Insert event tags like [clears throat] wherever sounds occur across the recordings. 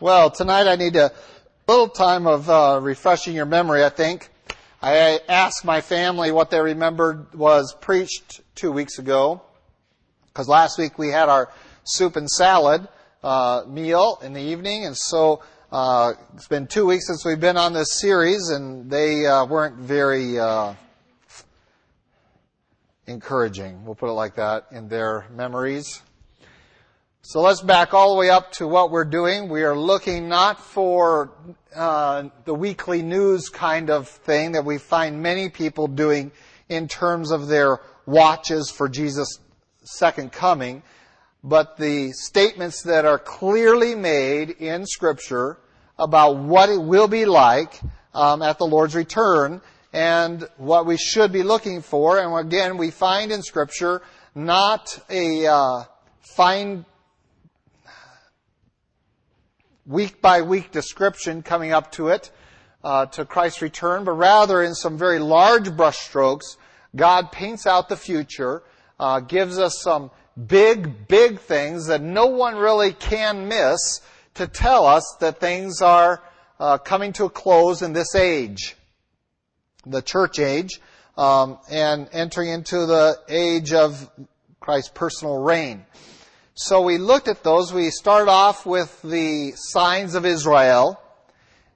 Well, tonight I need a little time of uh, refreshing your memory, I think. I asked my family what they remembered was preached two weeks ago, because last week we had our soup and salad uh, meal in the evening, and so uh, it's been two weeks since we've been on this series, and they uh, weren't very uh, encouraging, we'll put it like that, in their memories. So let's back all the way up to what we're doing. We are looking not for uh, the weekly news kind of thing that we find many people doing in terms of their watches for Jesus' second coming, but the statements that are clearly made in Scripture about what it will be like um, at the Lord's return and what we should be looking for. And again, we find in Scripture not a uh, fine week by week description coming up to it, uh, to Christ's return, but rather in some very large brushstrokes, God paints out the future, uh, gives us some big, big things that no one really can miss to tell us that things are uh, coming to a close in this age, the church age, um, and entering into the age of Christ's personal reign. So we looked at those. We started off with the signs of Israel.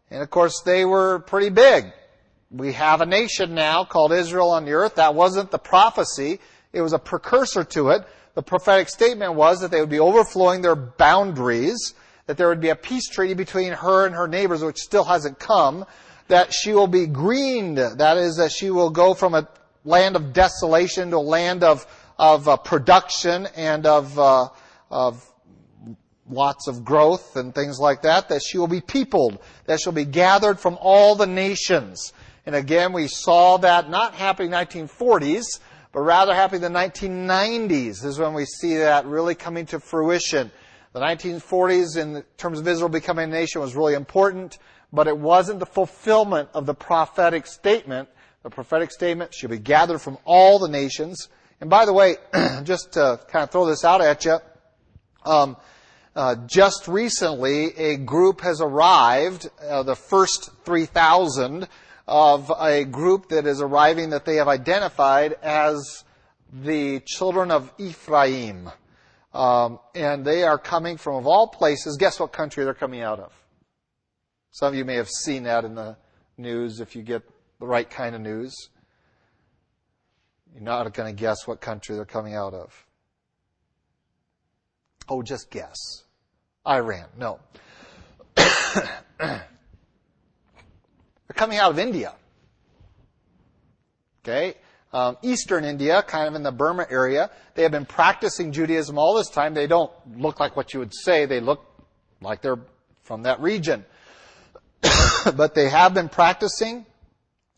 And of course, they were pretty big. We have a nation now called Israel on the earth. That wasn't the prophecy. It was a precursor to it. The prophetic statement was that they would be overflowing their boundaries, that there would be a peace treaty between her and her neighbors, which still hasn't come, that she will be greened. That is, that she will go from a land of desolation to a land of, of uh, production and of, uh, of lots of growth and things like that, that she will be peopled, that she'll be gathered from all the nations. And again, we saw that not happening in the 1940s, but rather happening in the 1990s is when we see that really coming to fruition. The 1940s, in terms of Israel becoming a nation, was really important, but it wasn't the fulfillment of the prophetic statement. The prophetic statement should be gathered from all the nations. And by the way, [clears throat] just to kind of throw this out at you, um, uh, just recently, a group has arrived, uh, the first 3,000 of a group that is arriving that they have identified as the children of Ephraim. Um, and they are coming from, of all places, guess what country they're coming out of? Some of you may have seen that in the news if you get the right kind of news. You're not going to guess what country they're coming out of. Oh, just guess. Iran. No. [coughs] They're coming out of India. Okay? Um, Eastern India, kind of in the Burma area. They have been practicing Judaism all this time. They don't look like what you would say. They look like they're from that region. [coughs] but they have been practicing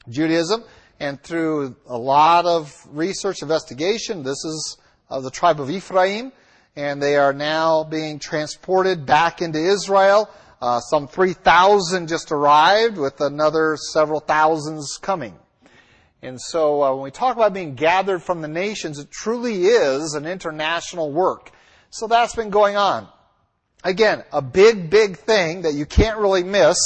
Judaism, and through a lot of research, investigation, this is of the tribe of Ephraim and they are now being transported back into Israel. Uh, some 3,000 just arrived, with another several thousands coming. And so uh, when we talk about being gathered from the nations, it truly is an international work. So that's been going on. Again, a big, big thing that you can't really miss.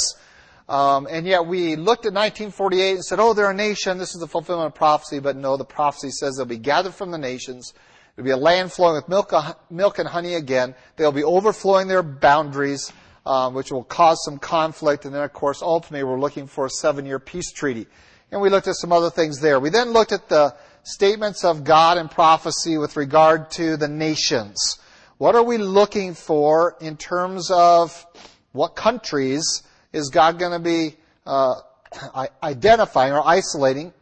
Um, and yet we looked at 1948 and said, oh, they're a nation. This is the fulfillment of prophecy. But no, the prophecy says they'll be gathered from the nations. It'll be a land flowing with milk, milk and honey again. They'll be overflowing their boundaries, um, which will cause some conflict. And then, of course, ultimately, we're looking for a seven-year peace treaty. And we looked at some other things there. We then looked at the statements of God and prophecy with regard to the nations. What are we looking for in terms of what countries is God going to be uh, [clears throat] identifying or isolating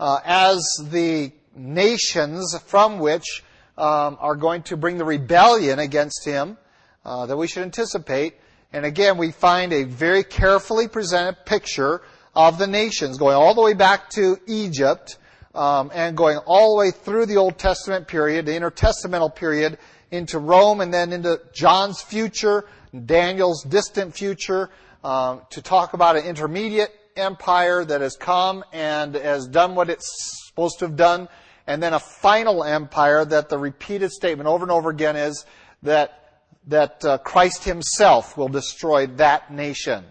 uh, as the nations from which um, are going to bring the rebellion against him uh, that we should anticipate. And again, we find a very carefully presented picture of the nations going all the way back to Egypt um, and going all the way through the Old Testament period, the intertestamental period, into Rome and then into John's future, Daniel's distant future, um, to talk about an intermediate empire that has come and has done what it's supposed to have done and then a final empire that the repeated statement over and over again is that that uh, Christ himself will destroy that nation.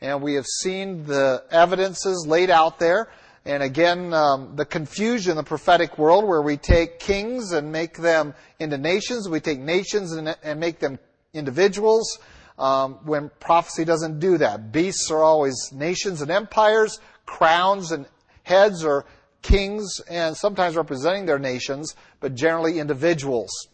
And we have seen the evidences laid out there. And again, um, the confusion in the prophetic world where we take kings and make them into nations, we take nations and, and make them individuals, um, when prophecy doesn't do that. Beasts are always nations and empires, crowns and heads are kings and sometimes representing their nations, but generally individuals.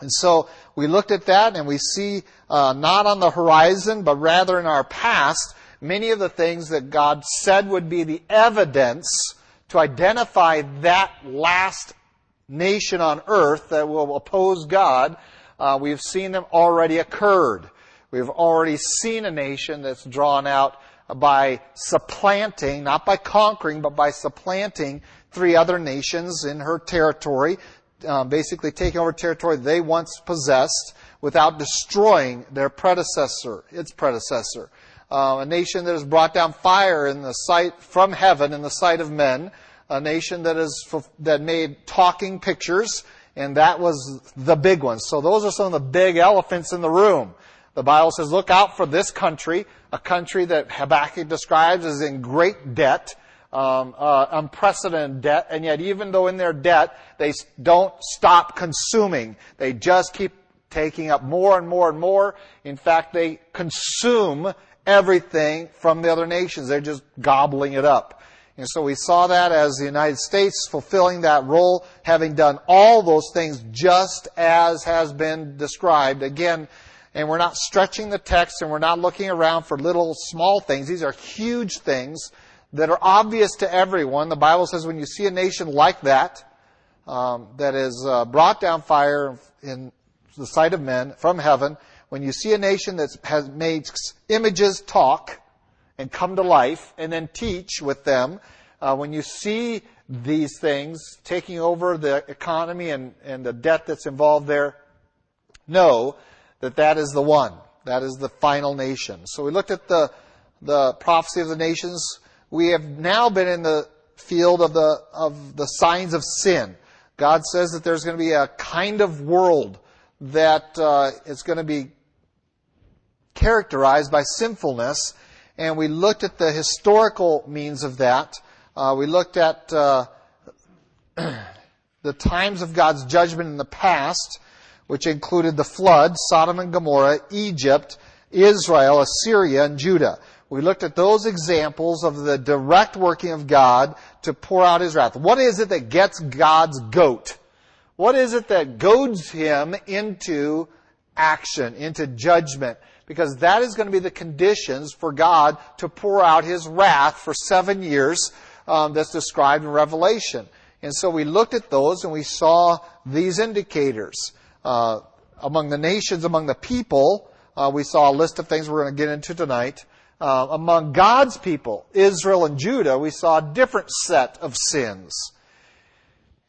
And so we looked at that and we see uh, not on the horizon, but rather in our past, many of the things that God said would be the evidence to identify that last nation on earth that will oppose God. Uh, we've seen them already occurred. We've already seen a nation that's drawn out by supplanting, not by conquering, but by supplanting three other nations in her territory, uh, basically taking over territory they once possessed without destroying their predecessor, its predecessor. Uh, a nation that has brought down fire in the sight from heaven in the sight of men, a nation that is that made talking pictures, and that was the big one. So those are some of the big elephants in the room. The Bible says, look out for this country, a country that Habakkuk describes as in great debt, um, uh, unprecedented debt, and yet even though in their debt, they don't stop consuming. They just keep taking up more and more and more. In fact, they consume everything from the other nations. They're just gobbling it up. And so we saw that as the United States fulfilling that role, having done all those things just as has been described. Again, and we're not stretching the text and we're not looking around for little small things. These are huge things that are obvious to everyone. The Bible says when you see a nation like that, um, that has uh, brought down fire in the sight of men from heaven, when you see a nation that has made images talk and come to life and then teach with them, uh, when you see these things taking over the economy and, and the debt that's involved there, know that that is the one. That is the final nation. So we looked at the, the prophecy of the nations. We have now been in the field of the, of the signs of sin. God says that there's going to be a kind of world that uh, is going to be characterized by sinfulness. And we looked at the historical means of that. Uh, we looked at uh, [clears throat] the times of God's judgment in the past which included the flood, Sodom and Gomorrah, Egypt, Israel, Assyria, and Judah. We looked at those examples of the direct working of God to pour out his wrath. What is it that gets God's goat? What is it that goads him into action, into judgment? Because that is going to be the conditions for God to pour out his wrath for seven years um, that's described in Revelation. And so we looked at those and we saw these indicators uh, among the nations, among the people. Uh, we saw a list of things we're going to get into tonight. Uh, among God's people, Israel and Judah, we saw a different set of sins.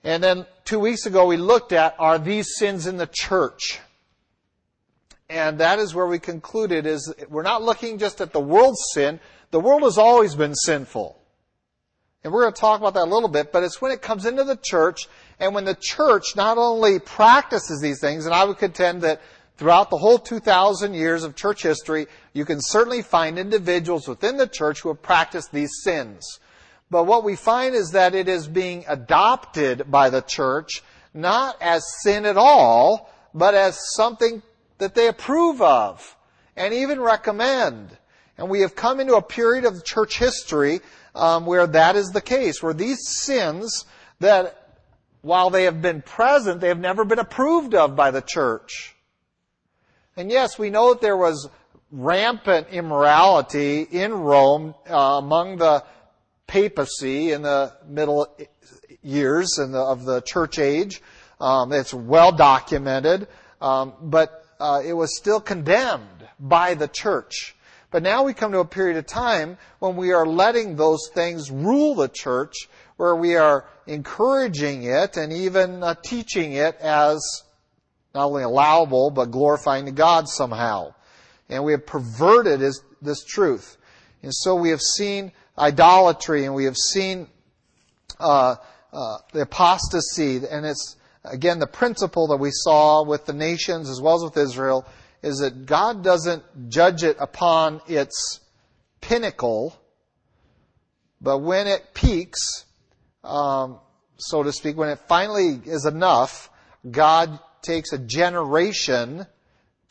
And then two weeks ago we looked at are these sins in the church? And that is where we concluded is we're not looking just at the world's sin. The world has always been sinful. And we're going to talk about that a little bit, but it's when it comes into the church and when the church not only practices these things, and I would contend that throughout the whole 2,000 years of church history, you can certainly find individuals within the church who have practiced these sins. But what we find is that it is being adopted by the church not as sin at all, but as something that they approve of and even recommend. And we have come into a period of church history um, where that is the case, where these sins that while they have been present, they have never been approved of by the church. And yes, we know that there was rampant immorality in Rome uh, among the papacy in the middle years the, of the church age. Um, it's well documented, um, but uh, it was still condemned by the church. But now we come to a period of time when we are letting those things rule the church where we are encouraging it and even uh, teaching it as not only allowable, but glorifying to God somehow. And we have perverted this, this truth. And so we have seen idolatry and we have seen uh, uh, the apostasy, and it's again the principle that we saw with the nations as well as with Israel is that God doesn't judge it upon its pinnacle, but when it peaks, um, so to speak, when it finally is enough, God takes a generation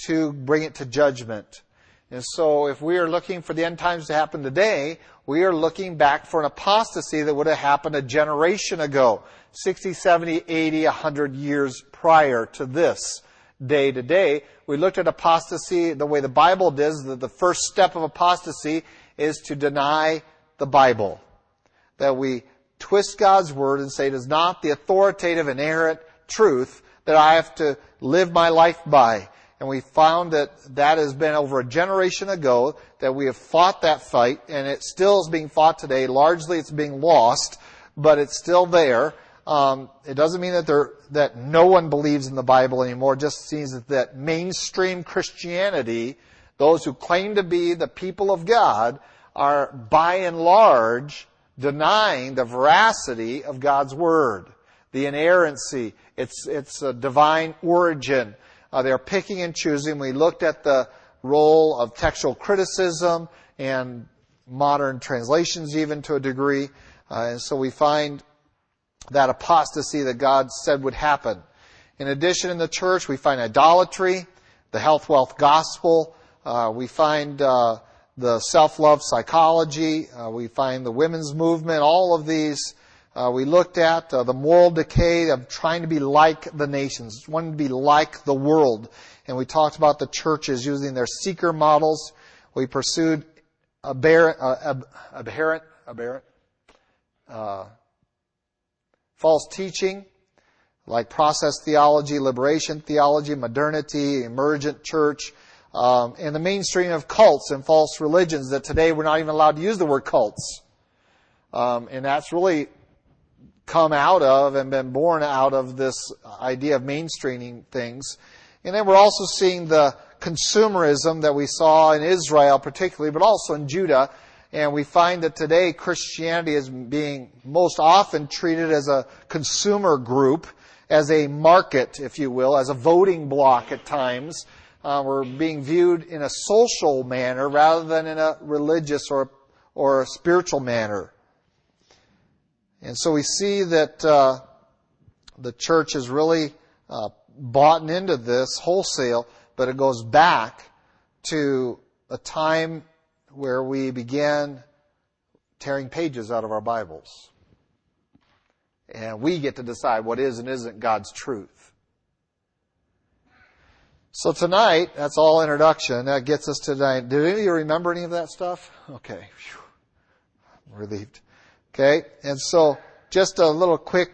to bring it to judgment. And so if we are looking for the end times to happen today, we are looking back for an apostasy that would have happened a generation ago, 60, 70, 80, 100 years prior to this day to day. We looked at apostasy the way the Bible does, that the first step of apostasy is to deny the Bible. That we twist God's word and say it is not the authoritative, and inerrant truth that I have to live my life by. And we found that that has been over a generation ago that we have fought that fight and it still is being fought today. Largely it's being lost, but it's still there. Um, it doesn't mean that there, that no one believes in the Bible anymore. It just seems that, that mainstream Christianity, those who claim to be the people of God, are by and large denying the veracity of God's Word, the inerrancy, its, its divine origin. Uh, they're picking and choosing. We looked at the role of textual criticism and modern translations even to a degree. Uh, and so we find that apostasy that God said would happen. In addition, in the church, we find idolatry, the health wealth gospel. Uh, we find uh, the self-love psychology. Uh, we find the women's movement. All of these uh, we looked at uh, the moral decay of trying to be like the nations, wanting to be like the world. And we talked about the churches using their seeker models. We pursued aberrant, uh, aberrant, aberrant uh, false teaching, like process theology, liberation theology, modernity, emergent church, um, and the mainstream of cults and false religions that today we're not even allowed to use the word cults. Um, and that's really come out of and been born out of this idea of mainstreaming things. And then we're also seeing the consumerism that we saw in Israel particularly, but also in Judah. And we find that today Christianity is being most often treated as a consumer group, as a market, if you will, as a voting block at times. Uh, we're being viewed in a social manner rather than in a religious or, or a spiritual manner. And so we see that uh, the church is really uh, bought into this wholesale, but it goes back to a time where we began tearing pages out of our Bibles. And we get to decide what is and isn't God's truth. So tonight, that's all introduction. That gets us to tonight. Do any of you remember any of that stuff? Okay. Whew. Relieved. Okay? And so, just a little quick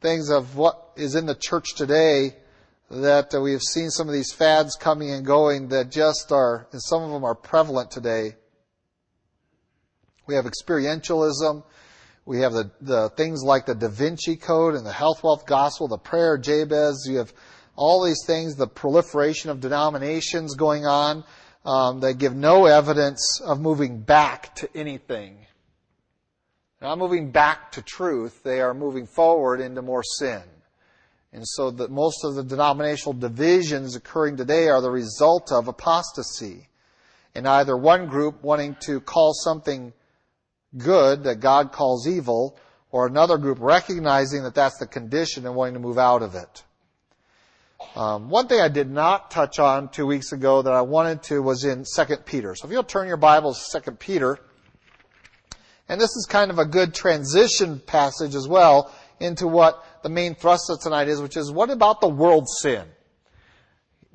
things of what is in the church today that we have seen some of these fads coming and going that just are, and some of them are prevalent today. We have experientialism. We have the, the things like the Da Vinci Code and the Health Wealth Gospel, the Prayer Jabez. You have all these things, the proliferation of denominations going on um, that give no evidence of moving back to anything not moving back to truth, they are moving forward into more sin. And so that most of the denominational divisions occurring today are the result of apostasy. And either one group wanting to call something good that God calls evil, or another group recognizing that that's the condition and wanting to move out of it. Um, one thing I did not touch on two weeks ago that I wanted to was in 2 Peter. So if you'll turn your Bibles to 2 Peter, and this is kind of a good transition passage as well into what the main thrust of tonight is, which is what about the world sin?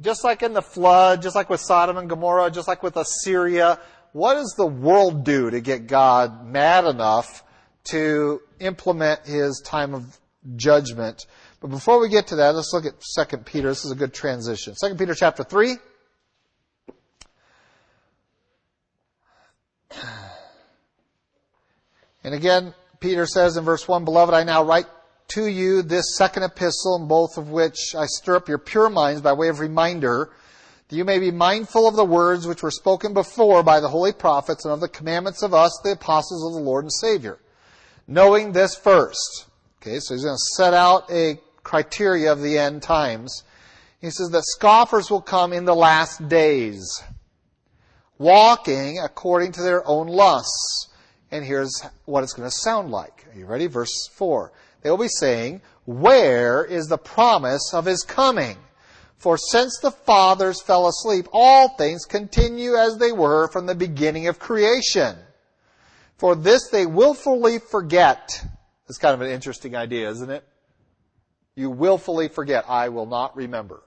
Just like in the flood, just like with Sodom and Gomorrah, just like with Assyria, what does the world do to get God mad enough to implement his time of judgment? But before we get to that, let's look at 2 Peter. This is a good transition. 2 Peter chapter 3. [clears throat] And again, Peter says in verse 1, Beloved, I now write to you this second epistle, in both of which I stir up your pure minds by way of reminder, that you may be mindful of the words which were spoken before by the holy prophets and of the commandments of us, the apostles of the Lord and Savior. Knowing this first. Okay, so he's going to set out a criteria of the end times. He says that scoffers will come in the last days, walking according to their own lusts. And here's what it's going to sound like. Are you ready? Verse 4. They will be saying, Where is the promise of his coming? For since the fathers fell asleep, all things continue as they were from the beginning of creation. For this they willfully forget. It's kind of an interesting idea, isn't it? You willfully forget. I will not remember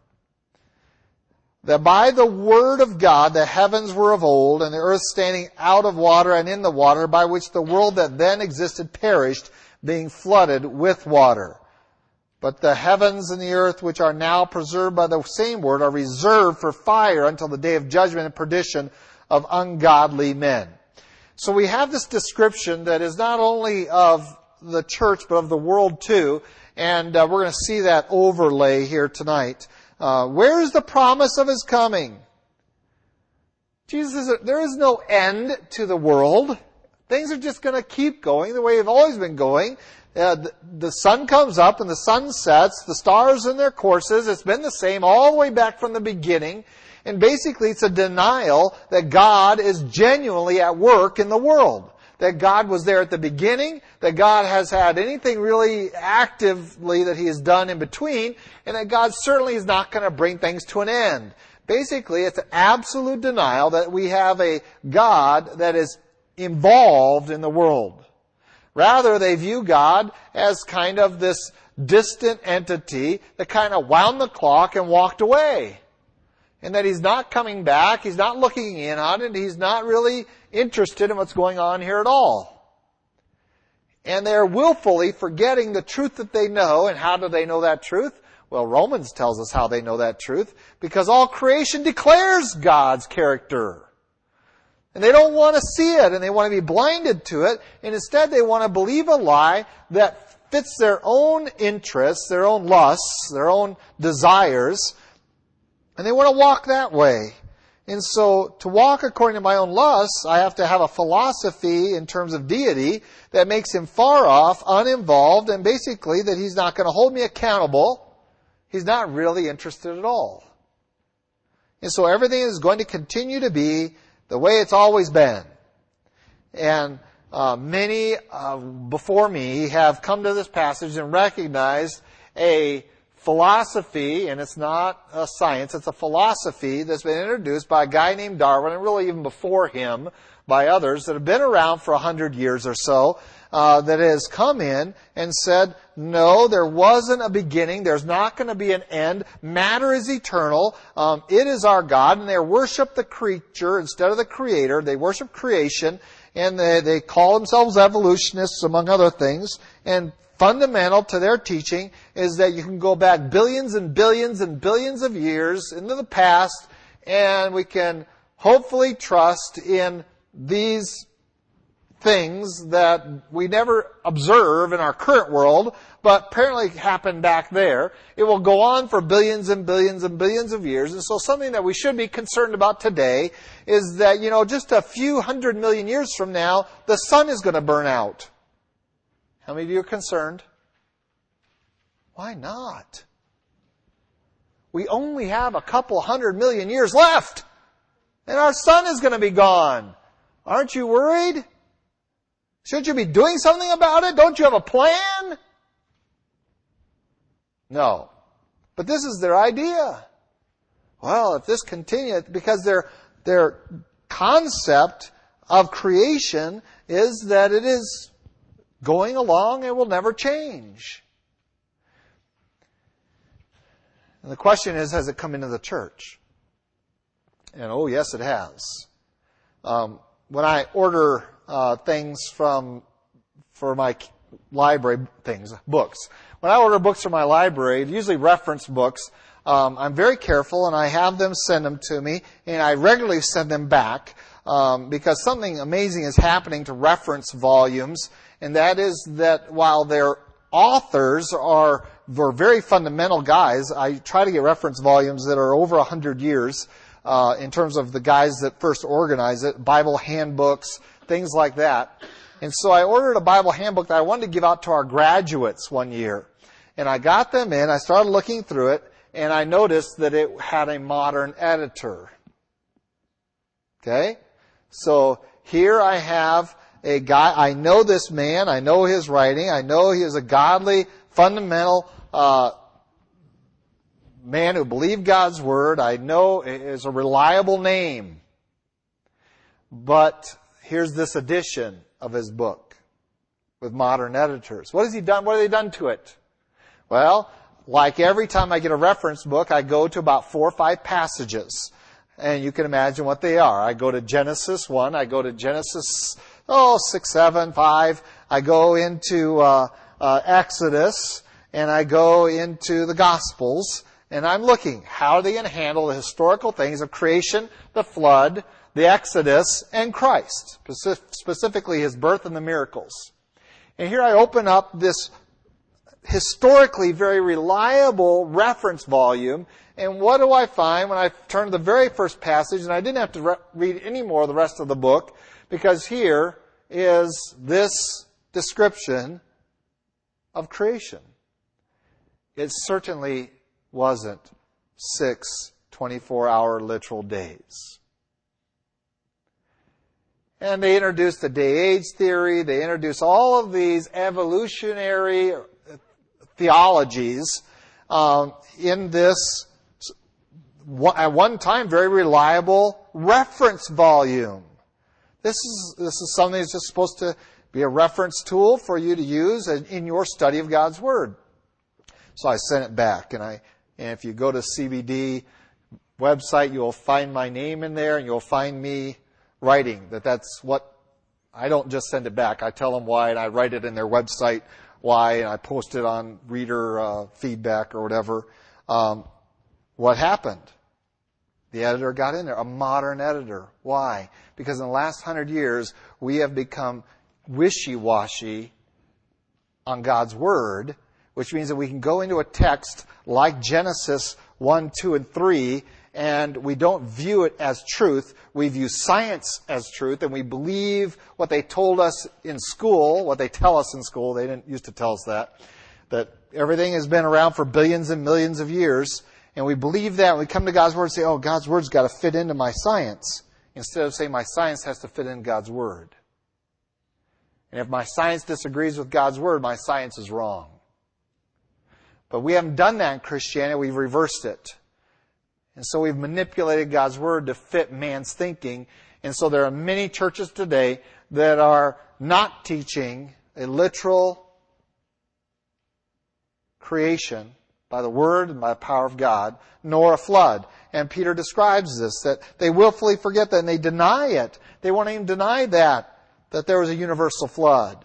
that by the word of God the heavens were of old, and the earth standing out of water and in the water, by which the world that then existed perished, being flooded with water. But the heavens and the earth, which are now preserved by the same word, are reserved for fire until the day of judgment and perdition of ungodly men. So we have this description that is not only of the church, but of the world too, and uh, we're going to see that overlay here tonight. Uh, where is the promise of his coming? Jesus there is no end to the world. Things are just going to keep going the way they've always been going. Uh, the, the, sun comes up and the sun sets, the stars in their courses. It's been the same all the way back from the beginning. And basically it's a denial that God is genuinely at work in the world that God was there at the beginning, that God has had anything really actively that He has done in between, and that God certainly is not going to bring things to an end. Basically, it's an absolute denial that we have a God that is involved in the world. Rather, they view God as kind of this distant entity that kind of wound the clock and walked away and that he's not coming back, he's not looking in on it, he's not really interested in what's going on here at all. And they're willfully forgetting the truth that they know, and how do they know that truth? Well, Romans tells us how they know that truth, because all creation declares God's character. And they don't want to see it, and they want to be blinded to it, and instead they want to believe a lie that fits their own interests, their own lusts, their own desires, and they want to walk that way. And so, to walk according to my own lusts, I have to have a philosophy in terms of deity that makes him far off, uninvolved, and basically that he's not going to hold me accountable. He's not really interested at all. And so everything is going to continue to be the way it's always been. And uh, many uh, before me have come to this passage and recognized a philosophy, and it's not a science, it's a philosophy that's been introduced by a guy named Darwin, and really even before him by others that have been around for a hundred years or so, uh, that has come in and said, no, there wasn't a beginning. There's not going to be an end. Matter is eternal. Um, it is our God, and they worship the creature instead of the creator. They worship creation, and they, they call themselves evolutionists, among other things. And fundamental to their teaching is that you can go back billions and billions and billions of years into the past and we can hopefully trust in these things that we never observe in our current world, but apparently happen back there. It will go on for billions and billions and billions of years. And so something that we should be concerned about today is that, you know, just a few hundred million years from now, the sun is going to burn out. How many of you are concerned? Why not? We only have a couple hundred million years left. And our sun is going to be gone. Aren't you worried? Shouldn't you be doing something about it? Don't you have a plan? No. But this is their idea. Well, if this continues, because their, their concept of creation is that it is going along and will never change. And the question is, has it come into the church? And oh, yes, it has. Um, when I order uh, things from for my library things, books. When I order books from my library, usually reference books, um, I'm very careful and I have them send them to me, and I regularly send them back um, because something amazing is happening to reference volumes and that is that while their authors are were very fundamental guys, I try to get reference volumes that are over a hundred years uh, in terms of the guys that first organized it, Bible handbooks, things like that. And so I ordered a Bible handbook that I wanted to give out to our graduates one year. And I got them in, I started looking through it, and I noticed that it had a modern editor. Okay? So here I have a guy, I know this man, I know his writing, I know he is a godly, fundamental, uh, man who believed God's word, I know is a reliable name. But here's this edition of his book with modern editors. What has he done? What have they done to it? Well, like every time I get a reference book, I go to about four or five passages. And you can imagine what they are. I go to Genesis 1, I go to Genesis, oh, 6, 7, 5. I go into uh, uh, Exodus, and I go into the Gospels, and I'm looking, how are they going to handle the historical things of creation, the flood, the Exodus, and Christ, specifically his birth and the miracles. And here I open up this historically very reliable reference volume. And what do I find when I turn to the very first passage? And I didn't have to re- read any more of the rest of the book because here is this description of creation. It certainly wasn't six 24 hour literal days. And they introduced the day age theory. They introduced all of these evolutionary theologies um, in this, at one time, very reliable reference volume. This is, this is something that's just supposed to be a reference tool for you to use in your study of God's Word. So I sent it back, and I, and if you go to CBD website, you'll find my name in there, and you'll find me writing, that that's what, I don't just send it back. I tell them why and I write it in their website why and I post it on reader uh, feedback or whatever. Um, what happened? The editor got in there, a modern editor. Why? Because in the last hundred years, we have become wishy-washy on God's Word, which means that we can go into a text like Genesis 1, 2, and 3 and we don't view it as truth. We view science as truth, and we believe what they told us in school, what they tell us in school. They didn't used to tell us that. That everything has been around for billions and millions of years, and we believe that. And we come to God's Word and say, oh, God's Word's got to fit into my science. Instead of saying my science has to fit in God's Word. And if my science disagrees with God's Word, my science is wrong. But we haven't done that in Christianity, we've reversed it. And so we've manipulated God's Word to fit man's thinking. And so there are many churches today that are not teaching a literal creation by the Word and by the power of God, nor a flood. And Peter describes this, that they willfully forget that and they deny it. They won't even deny that, that there was a universal flood.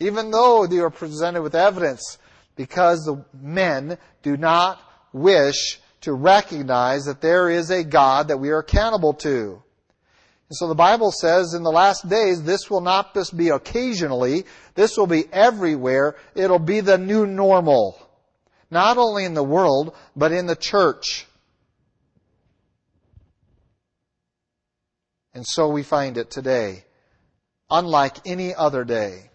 Even though they are presented with evidence, because the men do not wish to recognize that there is a God that we are accountable to. And so the Bible says in the last days, this will not just be occasionally, this will be everywhere. It'll be the new normal. Not only in the world, but in the church. And so we find it today, unlike any other day.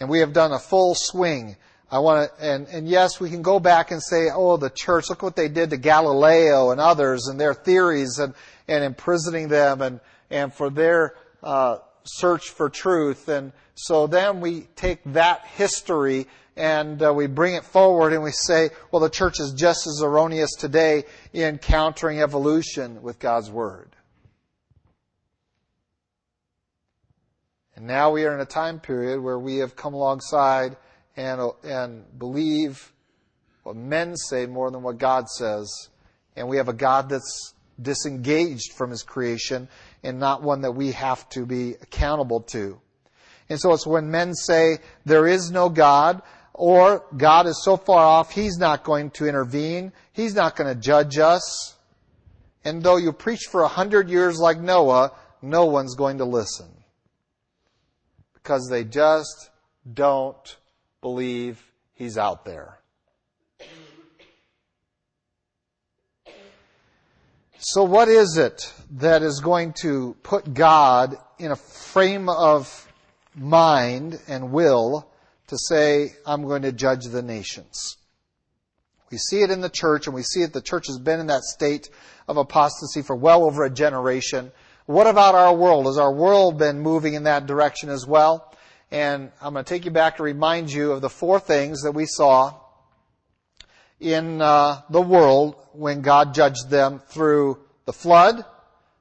And we have done a full swing I want to, and, and yes, we can go back and say, oh, the church, look what they did to Galileo and others and their theories and, and imprisoning them and, and for their uh, search for truth. And so then we take that history and uh, we bring it forward and we say, well, the church is just as erroneous today in countering evolution with God's Word. And now we are in a time period where we have come alongside and, and believe what men say more than what God says. And we have a God that's disengaged from his creation and not one that we have to be accountable to. And so it's when men say there is no God or God is so far off, he's not going to intervene. He's not going to judge us. And though you preach for a hundred years like Noah, no one's going to listen. Because they just don't believe he's out there. So, what is it that is going to put God in a frame of mind and will to say, I'm going to judge the nations. We see it in the church, and we see it. The church has been in that state of apostasy for well over a generation. What about our world? Has our world been moving in that direction as well? And I'm going to take you back to remind you of the four things that we saw in uh, the world when God judged them through the flood,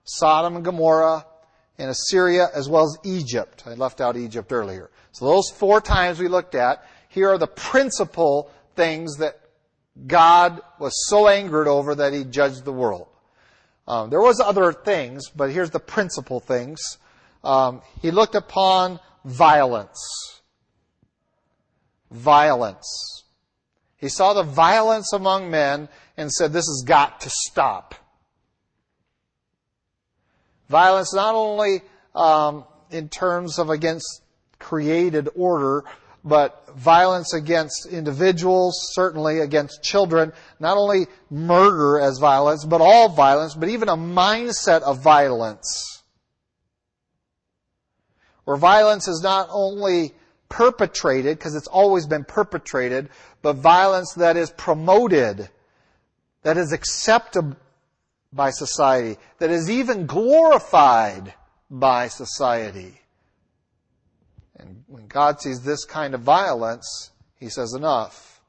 Sodom and Gomorrah, and Assyria, as well as Egypt. I left out Egypt earlier. So those four times we looked at, here are the principal things that God was so angered over that he judged the world. Um, there was other things, but here's the principal things. Um, he looked upon violence. Violence. He saw the violence among men and said, this has got to stop. Violence not only um, in terms of against created order, but violence against individuals, certainly against children, not only murder as violence, but all violence, but even a mindset of violence. Where violence is not only perpetrated, because it's always been perpetrated, but violence that is promoted, that is accepted by society, that is even glorified by society. And when God sees this kind of violence, He says, enough.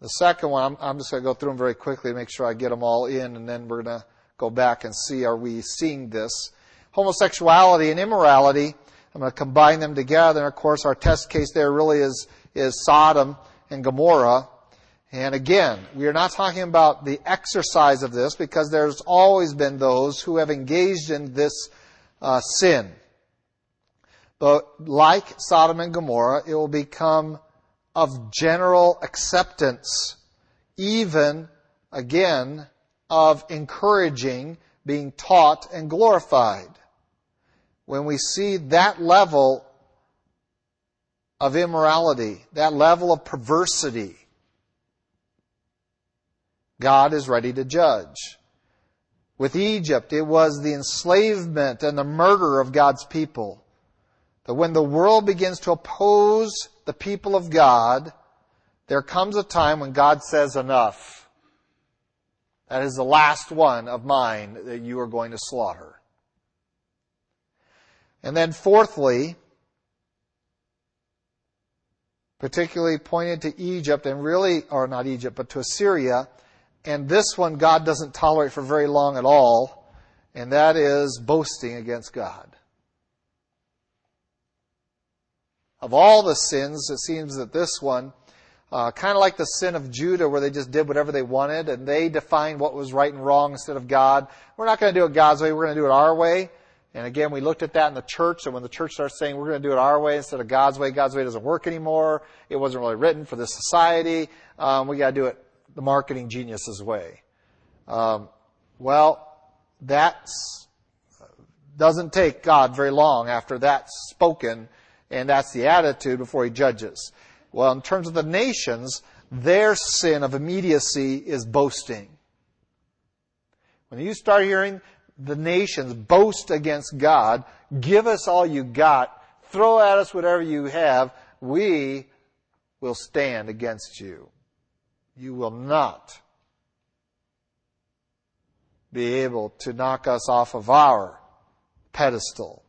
The second one, I'm, I'm just going to go through them very quickly to make sure I get them all in, and then we're going to go back and see are we seeing this. Homosexuality and immorality, I'm going to combine them together. And of course, our test case there really is, is Sodom and Gomorrah. And again, we are not talking about the exercise of this because there's always been those who have engaged in this uh, sin. But like Sodom and Gomorrah, it will become of general acceptance, even again of encouraging, being taught and glorified. When we see that level of immorality, that level of perversity, God is ready to judge. With Egypt, it was the enslavement and the murder of God's people. That when the world begins to oppose the people of God, there comes a time when God says enough. That is the last one of mine that you are going to slaughter. And then fourthly, particularly pointed to Egypt and really, or not Egypt, but to Assyria, and this one God doesn't tolerate for very long at all, and that is boasting against God. Of all the sins, it seems that this one, uh, kind of like the sin of Judah, where they just did whatever they wanted and they defined what was right and wrong instead of God. We're not going to do it God's way, we're going to do it our way. And again, we looked at that in the church, and when the church starts saying we're going to do it our way instead of God's way, God's way doesn't work anymore. It wasn't really written for this society. Um, we got to do it the marketing genius's way. Um, well, that doesn't take God very long after that's spoken, and that's the attitude before He judges. Well, in terms of the nations, their sin of immediacy is boasting. When you start hearing the nations boast against God, give us all you got, throw at us whatever you have, we will stand against you you will not be able to knock us off of our pedestal.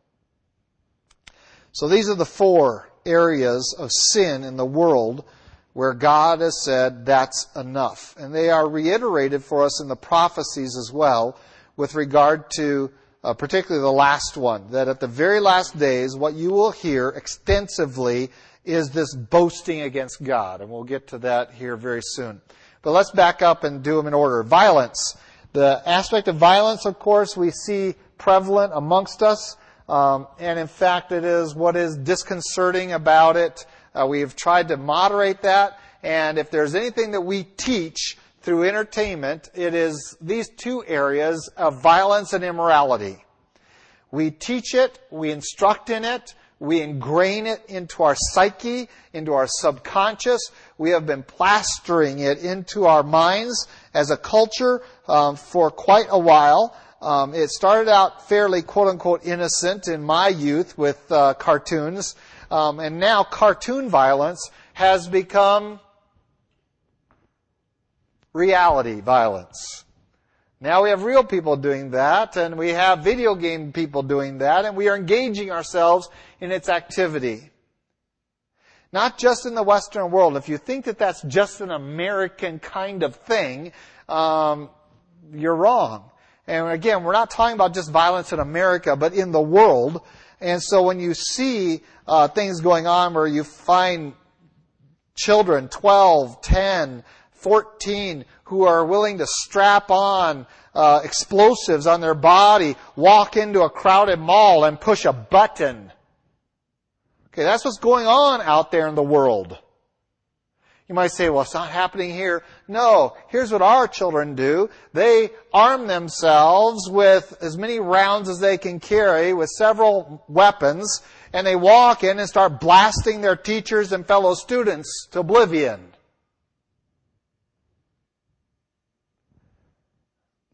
So these are the four areas of sin in the world where God has said that's enough. And they are reiterated for us in the prophecies as well with regard to uh, particularly the last one, that at the very last days, what you will hear extensively is this boasting against God. And we'll get to that here very soon. But let's back up and do them in order. Violence. The aspect of violence, of course, we see prevalent amongst us. Um, and in fact, it is what is disconcerting about it. Uh, we have tried to moderate that. And if there's anything that we teach through entertainment, it is these two areas of violence and immorality. We teach it, we instruct in it, we ingrain it into our psyche, into our subconscious. We have been plastering it into our minds as a culture um, for quite a while. Um, it started out fairly quote unquote innocent in my youth with uh, cartoons. Um, and now cartoon violence has become reality violence. Now we have real people doing that, and we have video game people doing that, and we are engaging ourselves in its activity. Not just in the Western world. If you think that that's just an American kind of thing, um, you're wrong. And again, we're not talking about just violence in America, but in the world. And so when you see uh, things going on where you find children, 12, 10, 14, who are willing to strap on uh, explosives on their body, walk into a crowded mall and push a button. Okay, that's what's going on out there in the world. You might say, well, it's not happening here. No, here's what our children do. They arm themselves with as many rounds as they can carry with several weapons, and they walk in and start blasting their teachers and fellow students to oblivion.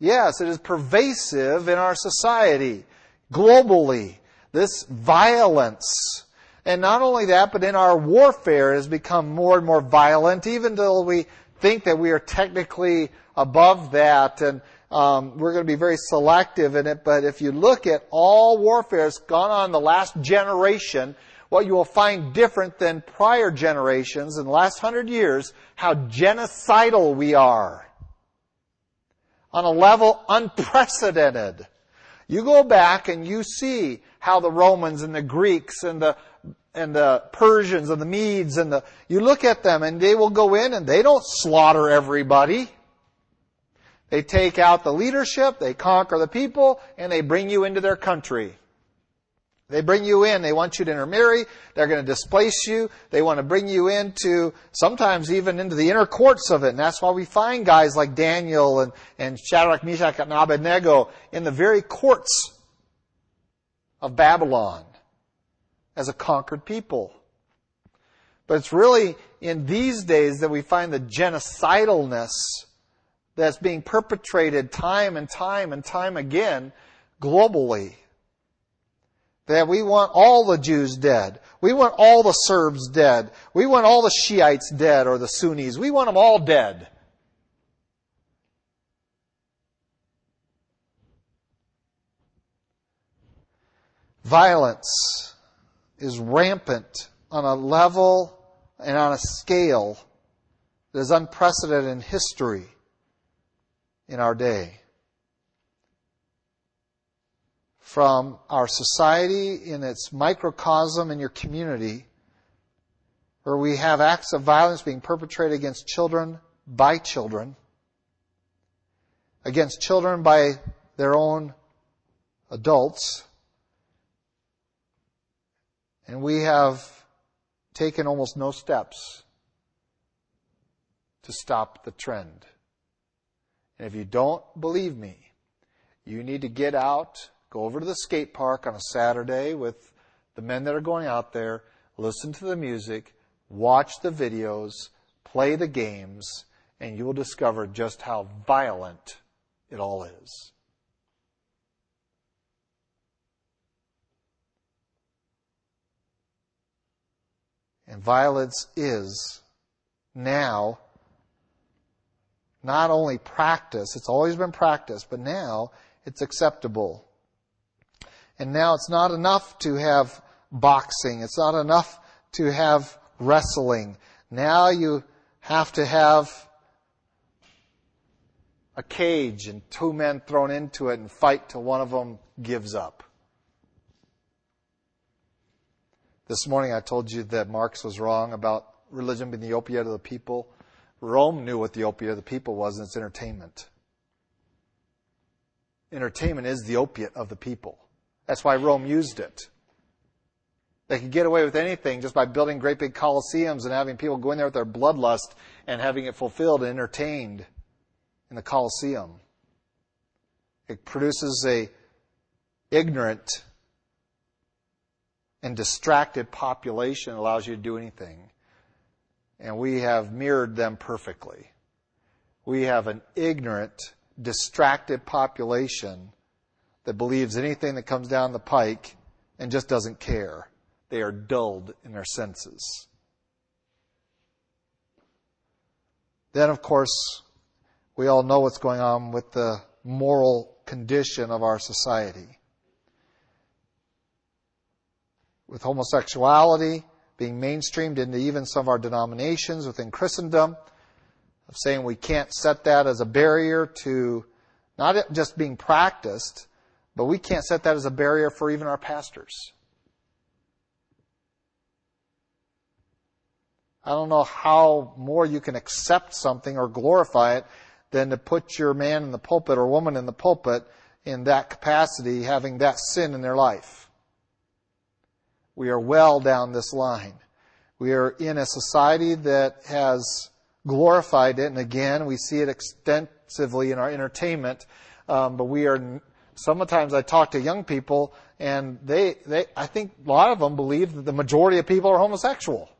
Yes, it is pervasive in our society, globally. This violence. And not only that, but in our warfare has become more and more violent, even though we think that we are technically above that and um, we're going to be very selective in it. But if you look at all warfare that's gone on in the last generation, what you will find different than prior generations in the last hundred years, how genocidal we are on a level unprecedented. You go back and you see how the Romans and the Greeks and the and the Persians and the Medes and the you look at them and they will go in and they don't slaughter everybody. They take out the leadership, they conquer the people, and they bring you into their country. They bring you in. They want you to intermarry. They're going to displace you. They want to bring you into, sometimes even into the inner courts of it. And that's why we find guys like Daniel and, and Shadrach, Meshach, and Abednego in the very courts of Babylon as a conquered people. But it's really in these days that we find the genocidalness that's being perpetrated time and time and time again globally that we want all the Jews dead. We want all the Serbs dead. We want all the Shiites dead or the Sunnis. We want them all dead. Violence is rampant on a level and on a scale that is unprecedented in history in our day. From our society in its microcosm in your community, where we have acts of violence being perpetrated against children by children, against children by their own adults. And we have taken almost no steps to stop the trend. And if you don't believe me, you need to get out Go over to the skate park on a Saturday with the men that are going out there, listen to the music, watch the videos, play the games, and you will discover just how violent it all is. And violence is now not only practice, it's always been practice, but now it's acceptable. And now it's not enough to have boxing. It's not enough to have wrestling. Now you have to have a cage and two men thrown into it and fight till one of them gives up. This morning I told you that Marx was wrong about religion being the opiate of the people. Rome knew what the opiate of the people was, and it's entertainment. Entertainment is the opiate of the people. That's why Rome used it. They could get away with anything just by building great big coliseums and having people go in there with their bloodlust and having it fulfilled and entertained in the coliseum. It produces a ignorant and distracted population allows you to do anything. And we have mirrored them perfectly. We have an ignorant, distracted population that believes anything that comes down the pike and just doesn't care. They are dulled in their senses. Then, of course, we all know what's going on with the moral condition of our society. With homosexuality being mainstreamed into even some of our denominations within Christendom, of saying we can't set that as a barrier to not just being practiced, but we can't set that as a barrier for even our pastors. I don't know how more you can accept something or glorify it than to put your man in the pulpit or woman in the pulpit in that capacity, having that sin in their life. We are well down this line. We are in a society that has glorified it, and again, we see it extensively in our entertainment. Um, but we are. Sometimes I talk to young people, and they, they, I think a lot of them believe that the majority of people are homosexual.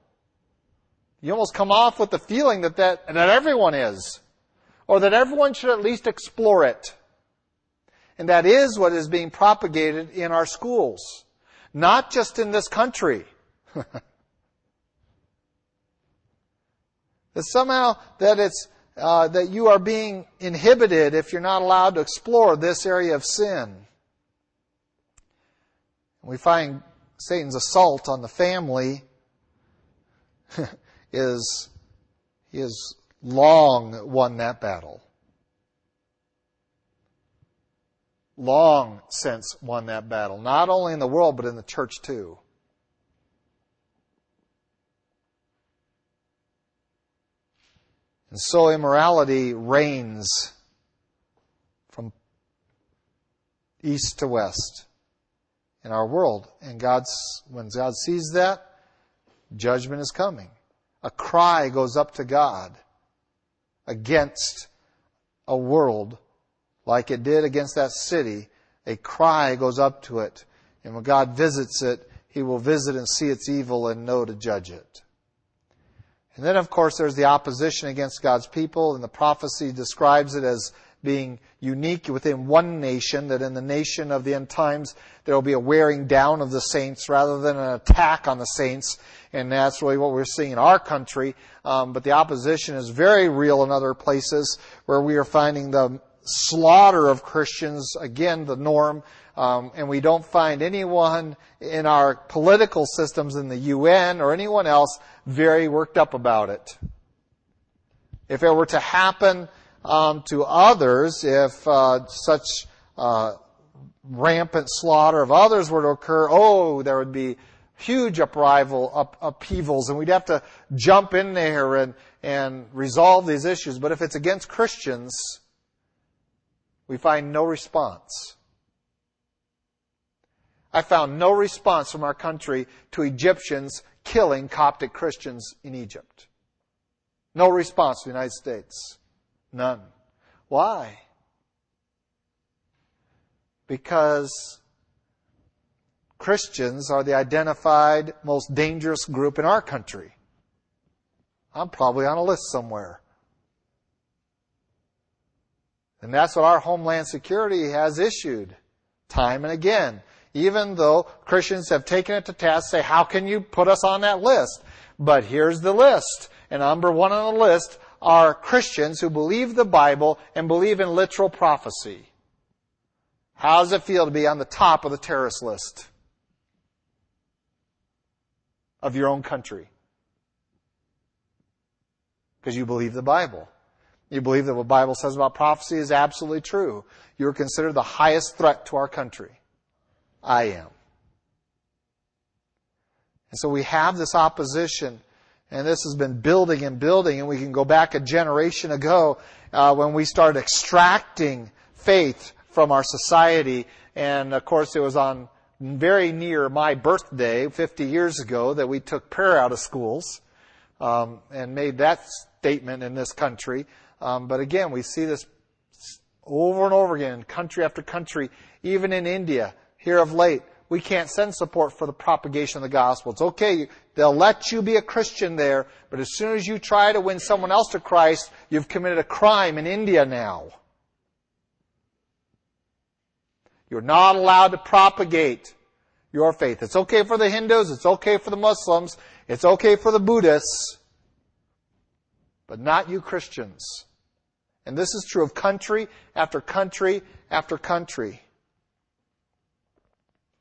You almost come off with the feeling that, that, that everyone is. Or that everyone should at least explore it. And that is what is being propagated in our schools. Not just in this country. [laughs] that somehow that it's, uh, that you are being inhibited if you're not allowed to explore this area of sin. We find Satan's assault on the family [laughs] is, he has long won that battle. Long since won that battle, not only in the world, but in the church too. And so immorality reigns from east to west in our world. And God's, when God sees that, judgment is coming a cry goes up to God against a world like it did against that city. A cry goes up to it. And when God visits it, He will visit and see its evil and know to judge it. And then, of course, there's the opposition against God's people, and the prophecy describes it as being unique within one nation, that in the nation of the end times there will be a wearing down of the saints rather than an attack on the saints. And that's really what we're seeing in our country. Um, but the opposition is very real in other places where we are finding the slaughter of Christians, again, the norm. Um, and we don't find anyone in our political systems in the UN or anyone else very worked up about it. If it were to happen um, to others, if uh, such uh, rampant slaughter of others were to occur, oh, there would be huge uprival, up, upheavals, and we'd have to jump in there and, and resolve these issues. But if it's against Christians, we find no response. I found no response from our country to Egyptians killing Coptic Christians in Egypt. No response from the United States. None. Why? Because Christians are the identified most dangerous group in our country. I'm probably on a list somewhere. And that's what our Homeland Security has issued time and again. Even though Christians have taken it to task, say, how can you put us on that list? But here's the list. And number one on the list are Christians who believe the Bible and believe in literal prophecy. How does it feel to be on the top of the terrorist list of your own country? Because you believe the Bible. You believe that what the Bible says about prophecy is absolutely true. You're considered the highest threat to our country. I am. And so we have this opposition and this has been building and building, and we can go back a generation ago uh, when we started extracting faith from our society. And of course, it was on very near my birthday, 50 years ago, that we took prayer out of schools um, and made that statement in this country. Um, but again, we see this over and over again, country after country, even in India, here of late we can't send support for the propagation of the gospel. It's okay, they'll let you be a Christian there, but as soon as you try to win someone else to Christ, you've committed a crime in India now. You're not allowed to propagate. your faith. It's okay for the Hindus, it's okay for the Muslims, it's okay for the Buddhists, but not you Christians. And this is true of country after country after country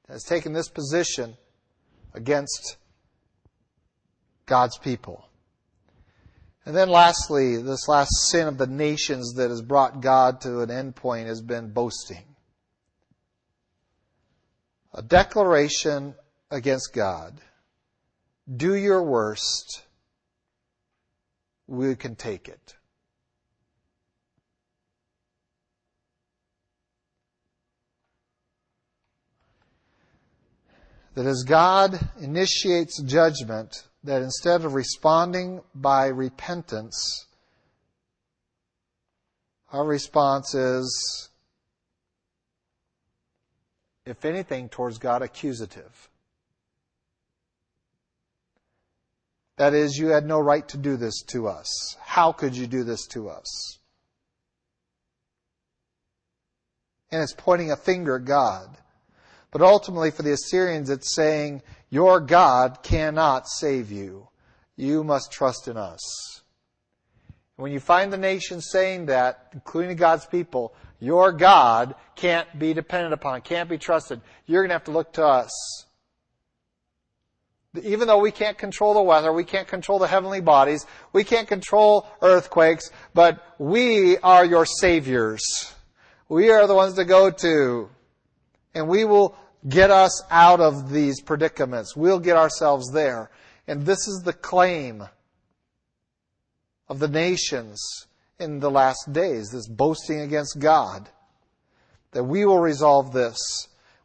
has taken this position against God's people. And then lastly, this last sin of the nations that has brought God to an end point has been boasting. A declaration against God. Do your worst. We can take it. That as God initiates judgment, that instead of responding by repentance, our response is, if anything, towards God, accusative. That is, you had no right to do this to us. How could you do this to us? And it's pointing a finger at God. But ultimately, for the Assyrians, it's saying, Your God cannot save you. You must trust in us. When you find the nation saying that, including God's people, your God can't be depended upon, can't be trusted, you're going to have to look to us. Even though we can't control the weather, we can't control the heavenly bodies, we can't control earthquakes, but we are your saviors. We are the ones to go to and we will get us out of these predicaments. We'll get ourselves there. And this is the claim of the nations in the last days, this boasting against God, that we will resolve this.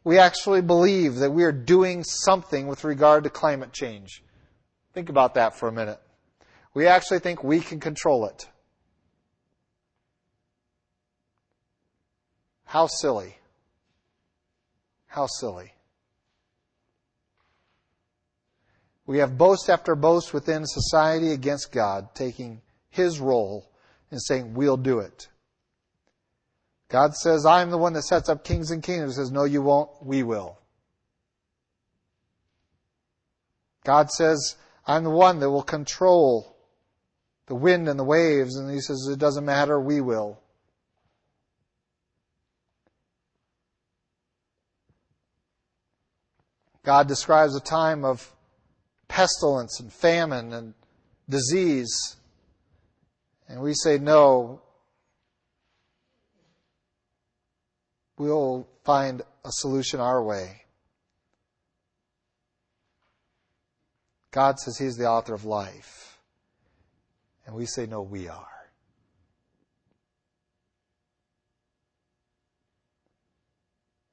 We actually believe that we are doing something with regard to climate change. Think about that for a minute. We actually think we can control it. How silly. How silly. We have boast after boast within society against God, taking His role and saying, We'll do it. God says, I'm the one that sets up kings and kingdoms. He says, No, you won't. We will. God says, I'm the one that will control the wind and the waves. And He says, It doesn't matter. We will. God describes a time of pestilence and famine and disease. And we say, no, we'll find a solution our way. God says He's the author of life. And we say, no, we are.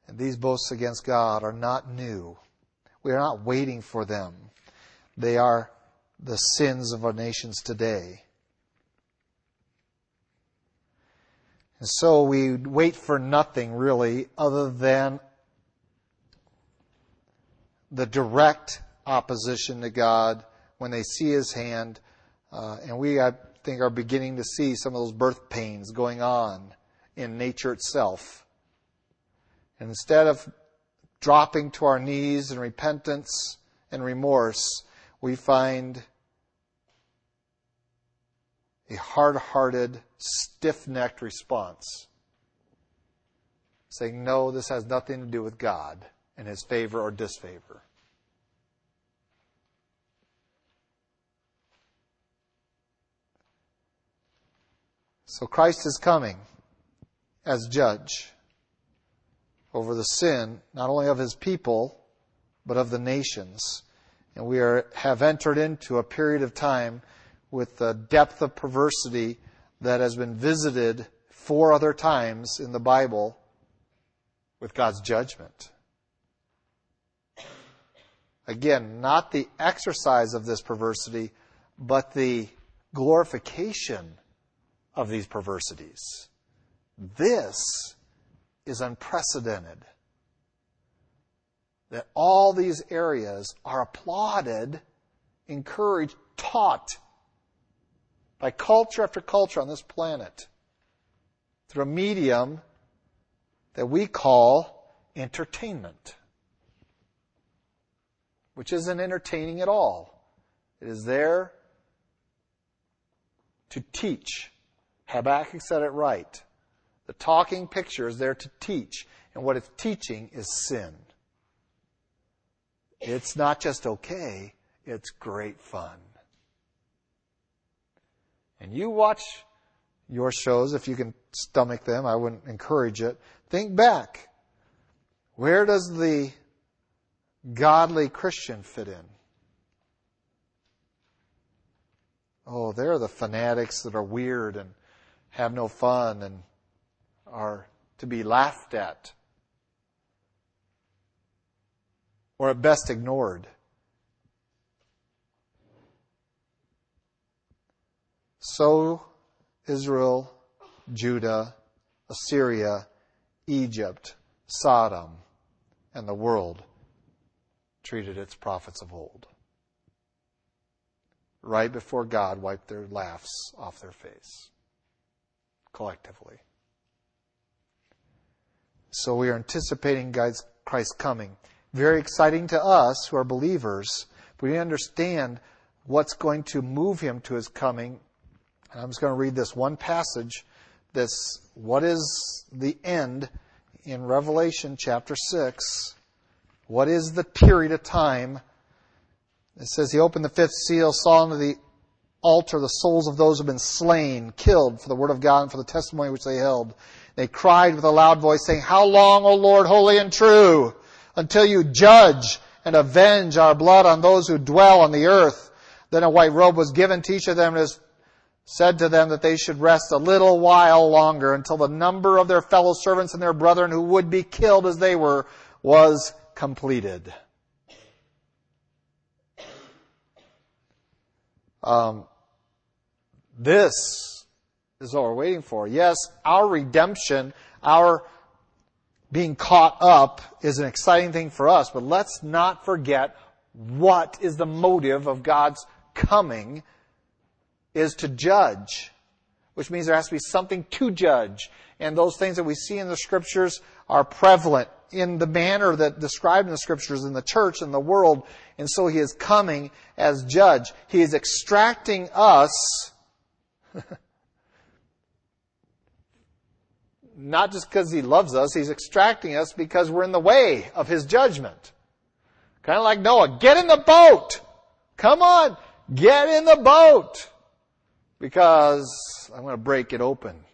And these boasts against God are not new. We are not waiting for them. They are the sins of our nations today. And so we wait for nothing really other than the direct opposition to God when they see His hand. Uh, and we, I think, are beginning to see some of those birth pains going on in nature itself. And instead of dropping to our knees in repentance and remorse, we find a hard hearted, stiff necked response. Saying, no, this has nothing to do with God and His favor or disfavor. So Christ is coming as judge over the sin, not only of his people, but of the nations. And we are, have entered into a period of time with the depth of perversity that has been visited four other times in the Bible with God's judgment. Again, not the exercise of this perversity, but the glorification of these perversities. This is unprecedented. That all these areas are applauded, encouraged, taught by culture after culture on this planet through a medium that we call entertainment. which isn't entertaining at all. It is there to teach. Habakkuk said it right. The talking picture is there to teach, and what it's teaching is sin. It's not just okay, it's great fun. And you watch your shows if you can stomach them. I wouldn't encourage it. Think back. Where does the godly Christian fit in? Oh, they're the fanatics that are weird and have no fun and are to be laughed at. Or at best ignored. So Israel, Judah, Assyria, Egypt, Sodom, and the world treated its prophets of old. Right before God wiped their laughs off their face, collectively. So we are anticipating God's Christ's coming. Very exciting to us who are believers. but We understand what's going to move him to his coming. And I'm just going to read this one passage. This, what is the end in Revelation chapter 6? What is the period of time? It says, He opened the fifth seal, saw into the altar the souls of those who have been slain, killed for the word of God and for the testimony which they held. They cried with a loud voice, saying, How long, O Lord, holy and true, until you judge and avenge our blood on those who dwell on the earth? Then a white robe was given to each of them, and said to them that they should rest a little while longer until the number of their fellow servants and their brethren who would be killed as they were was completed. Um, this is what we're waiting for. Yes, our redemption, our being caught up is an exciting thing for us, but let's not forget what is the motive of God's coming is to judge, which means there has to be something to judge. And those things that we see in the scriptures are prevalent in the manner that described in the scriptures in the church and the world. And so he is coming as judge. He is extracting us, [laughs] not just because he loves us, he's extracting us because we're in the way of his judgment. Kind of like Noah, get in the boat! Come on, get in the boat! Because I'm going to break it open.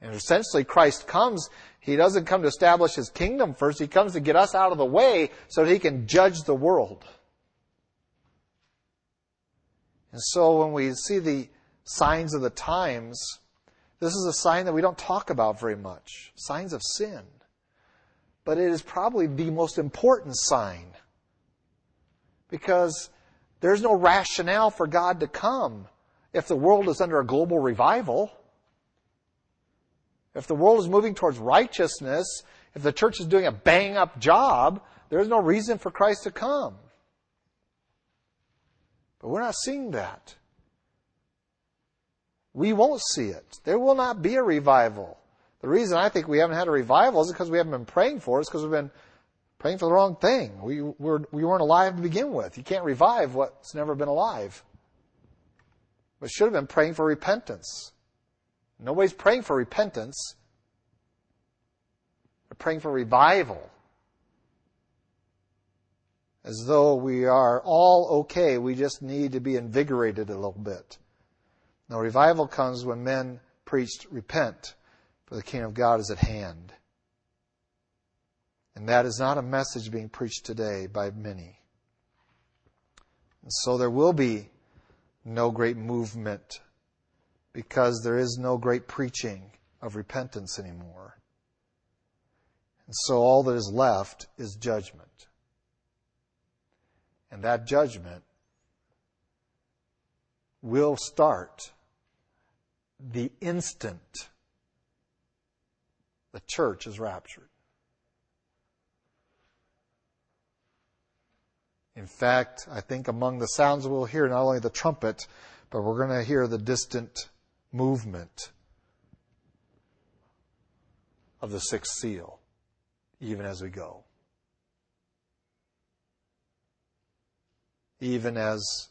And essentially Christ comes he doesn't come to establish his kingdom first. He comes to get us out of the way so that he can judge the world. And so when we see the signs of the times, this is a sign that we don't talk about very much. Signs of sin. But it is probably the most important sign. Because there's no rationale for God to come if the world is under a global revival. If the world is moving towards righteousness, if the church is doing a bang up job, there's no reason for Christ to come. But we're not seeing that. We won't see it. There will not be a revival. The reason I think we haven't had a revival is because we haven't been praying for it. It's because we've been praying for the wrong thing. We, we're, we weren't alive to begin with. You can't revive what's never been alive. We should have been praying for repentance. Nobody's praying for repentance. They're praying for revival. As though we are all okay, we just need to be invigorated a little bit. Now, revival comes when men preached, Repent, for the kingdom of God is at hand. And that is not a message being preached today by many. And so there will be no great movement because there is no great preaching of repentance anymore. And so all that is left is judgment. And that judgment will start the instant the church is raptured. In fact, I think among the sounds we'll hear not only the trumpet, but we're going to hear the distant movement of the sixth seal, even as we go. Even as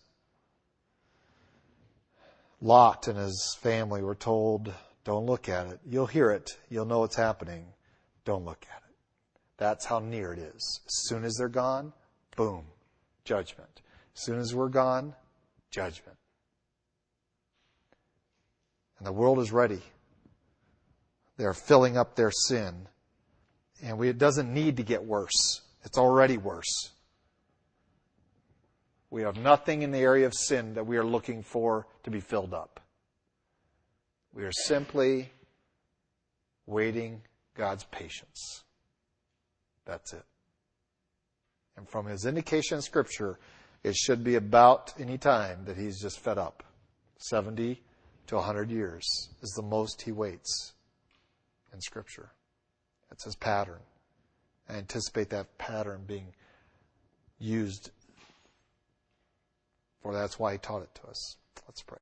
Lot and his family were told, don't look at it. You'll hear it. You'll know what's happening. Don't look at it. That's how near it is. As soon as they're gone, boom, judgment. As soon as we're gone, judgment. And the world is ready. They're filling up their sin. And we, it doesn't need to get worse. It's already worse. We have nothing in the area of sin that we are looking for to be filled up. We are simply waiting God's patience. That's it. And from his indication in Scripture, it should be about any time that he's just fed up. 70 to 100 years is the most he waits in Scripture. That's his pattern. I anticipate that pattern being used, for that's why he taught it to us. Let's pray.